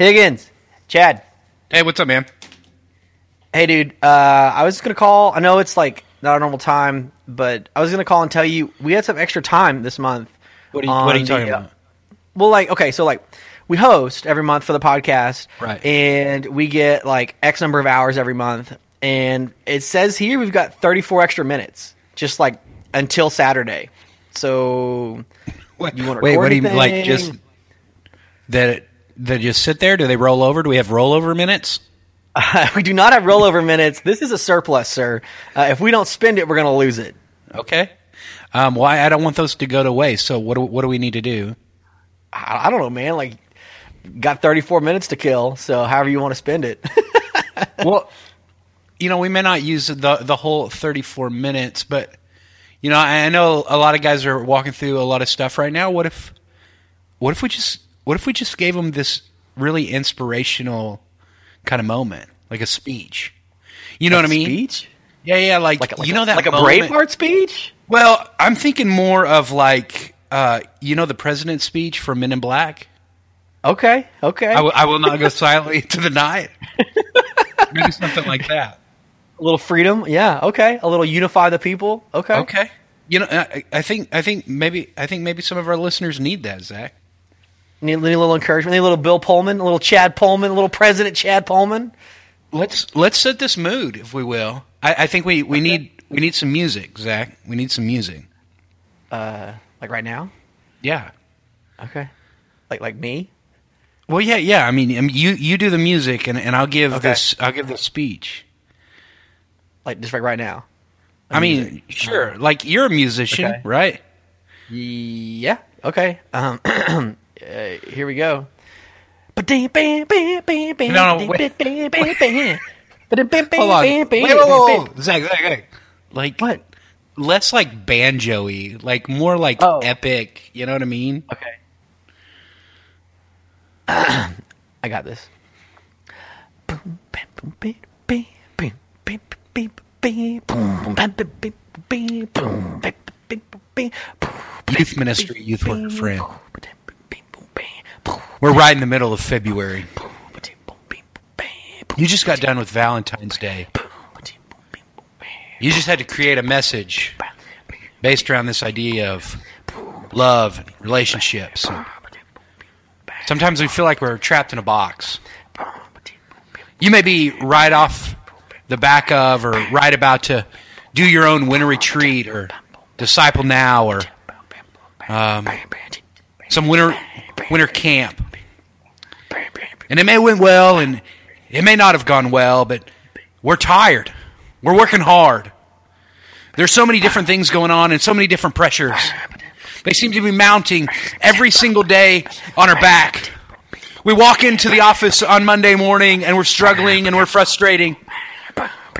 Higgins, Chad. Hey, what's up, man? Hey, dude. Uh, I was gonna call. I know it's like not a normal time, but I was gonna call and tell you we had some extra time this month. What are you, what are you on talking the, uh, about? Well, like okay, so like we host every month for the podcast, Right. And we get like X number of hours every month, and it says here we've got 34 extra minutes, just like until Saturday. So Wait, you wanna wait, what do you record like? Just that that just sit there? Do they roll over? Do we have rollover minutes? we do not have rollover minutes. This is a surplus, sir. Uh, if we don't spend it, we're gonna lose it. Okay. Um, well, I I don't want those to go to waste. So what do, what do we need to do? I, I don't know, man. Like, got 34 minutes to kill, so however you want to spend it. well, you know, we may not use the the whole 34 minutes, but you know, I I know a lot of guys are walking through a lot of stuff right now. What if what if we just what if we just gave them this really inspirational kind of moment, like a speech? You know what I mean? Speech? Yeah, yeah, like, Like, a- like you know that like a moment- Braveheart speech? Well, I'm thinking more of like uh, you know the president's speech from Men in Black. Okay, okay. I will- will not go silently into the night. Maybe something like that. a little freedom, yeah. Okay, a little unify the people. Okay, Okay. You know, I, I think I think maybe I think maybe some of our listeners need that, Zach. Need, need a little encouragement. Need a little Bill Pullman, a little Chad Pullman, a little President Chad Pullman. Let's let's set this mood, if we will. I, I think we, we need we need some music, Zach. We need some music. Uh, like right now. Yeah. Okay, like like me. Well, yeah, yeah. I mean, I mean, you you do the music, and, and I'll give Okay. this I'll give the speech. Like just like right now. I mean, sure. Like you're a musician, Okay. right? Yeah. Okay. Um, uh, here we go. No, no, wait. Hold on. Wait, whoa, whoa, whoa. Zach, Zach, Zach. Like What? Less like banjo-y, like more like Oh. epic. You know what I mean? Okay. I got this. Youth ministry, youth worker friend. We're right in the middle of February. You just got done with Valentine's Day. You just had to create a message based around this idea of love and relationships. Sometimes we feel like we're trapped in a box. You may be right off the back of or right about to do your own winter retreat or disciple now or um, some winter winter camp. And it may went well and it may not have gone well, but we're tired. We're working hard. There's so many different things going on and so many different pressures. They seem to be mounting every single day on our back. We walk into the office on Monday morning and we're struggling and we're frustrating.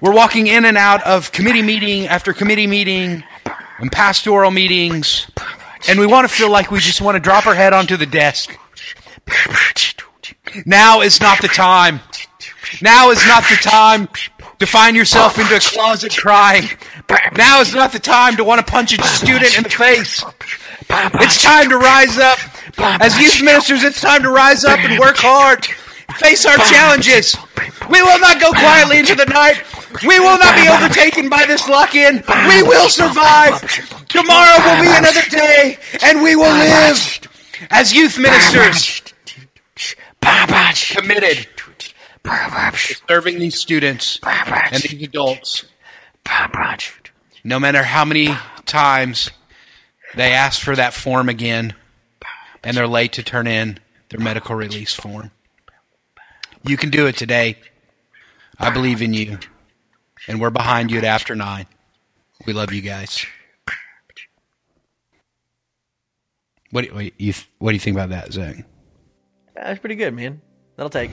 We're walking in and out of committee meeting after committee meeting and pastoral meetings, and we want to feel like we just want to drop our head onto the desk. Now is not the time. Now is not the time to find yourself into a closet crying. Now is not the time to want to punch a student in the face. It's time to rise up. As youth ministers, it's time to rise up and work hard. Face our challenges. We will not go quietly into the night. We will not be overtaken by this lock in. We will survive. Tomorrow will be another day, and we will live as youth ministers. Committed to serving these students and these adults. No matter how many times they ask for that form again and they're late to turn in their medical release form. You can do it today. I believe in you. And we're behind you at after nine. We love you guys. What do, you what do you think about that, Zach? That's pretty good, man. That'll take.